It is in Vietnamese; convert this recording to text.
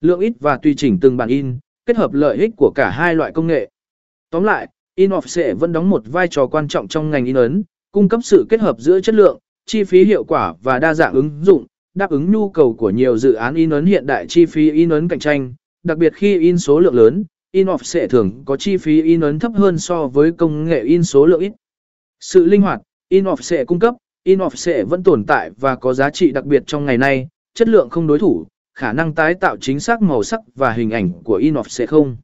Lượng ít và tùy chỉnh từng bản in, kết hợp lợi ích của cả hai loại công nghệ. Tóm lại, in offset vẫn đóng một vai trò quan trọng trong ngành in ấn, cung cấp sự kết hợp giữa chất lượng, chi phí hiệu quả và đa dạng ứng dụng, đáp ứng nhu cầu của nhiều dự án in ấn hiện đại chi phí in ấn cạnh tranh, đặc biệt khi in số lượng lớn, in offset thường có chi phí in ấn thấp hơn so với công nghệ in số lượng ít. Sự linh hoạt, in offset cung cấp, in offset vẫn tồn tại và có giá trị đặc biệt trong ngày nay, chất lượng không đối thủ, khả năng tái tạo chính xác màu sắc và hình ảnh của in sẽ không.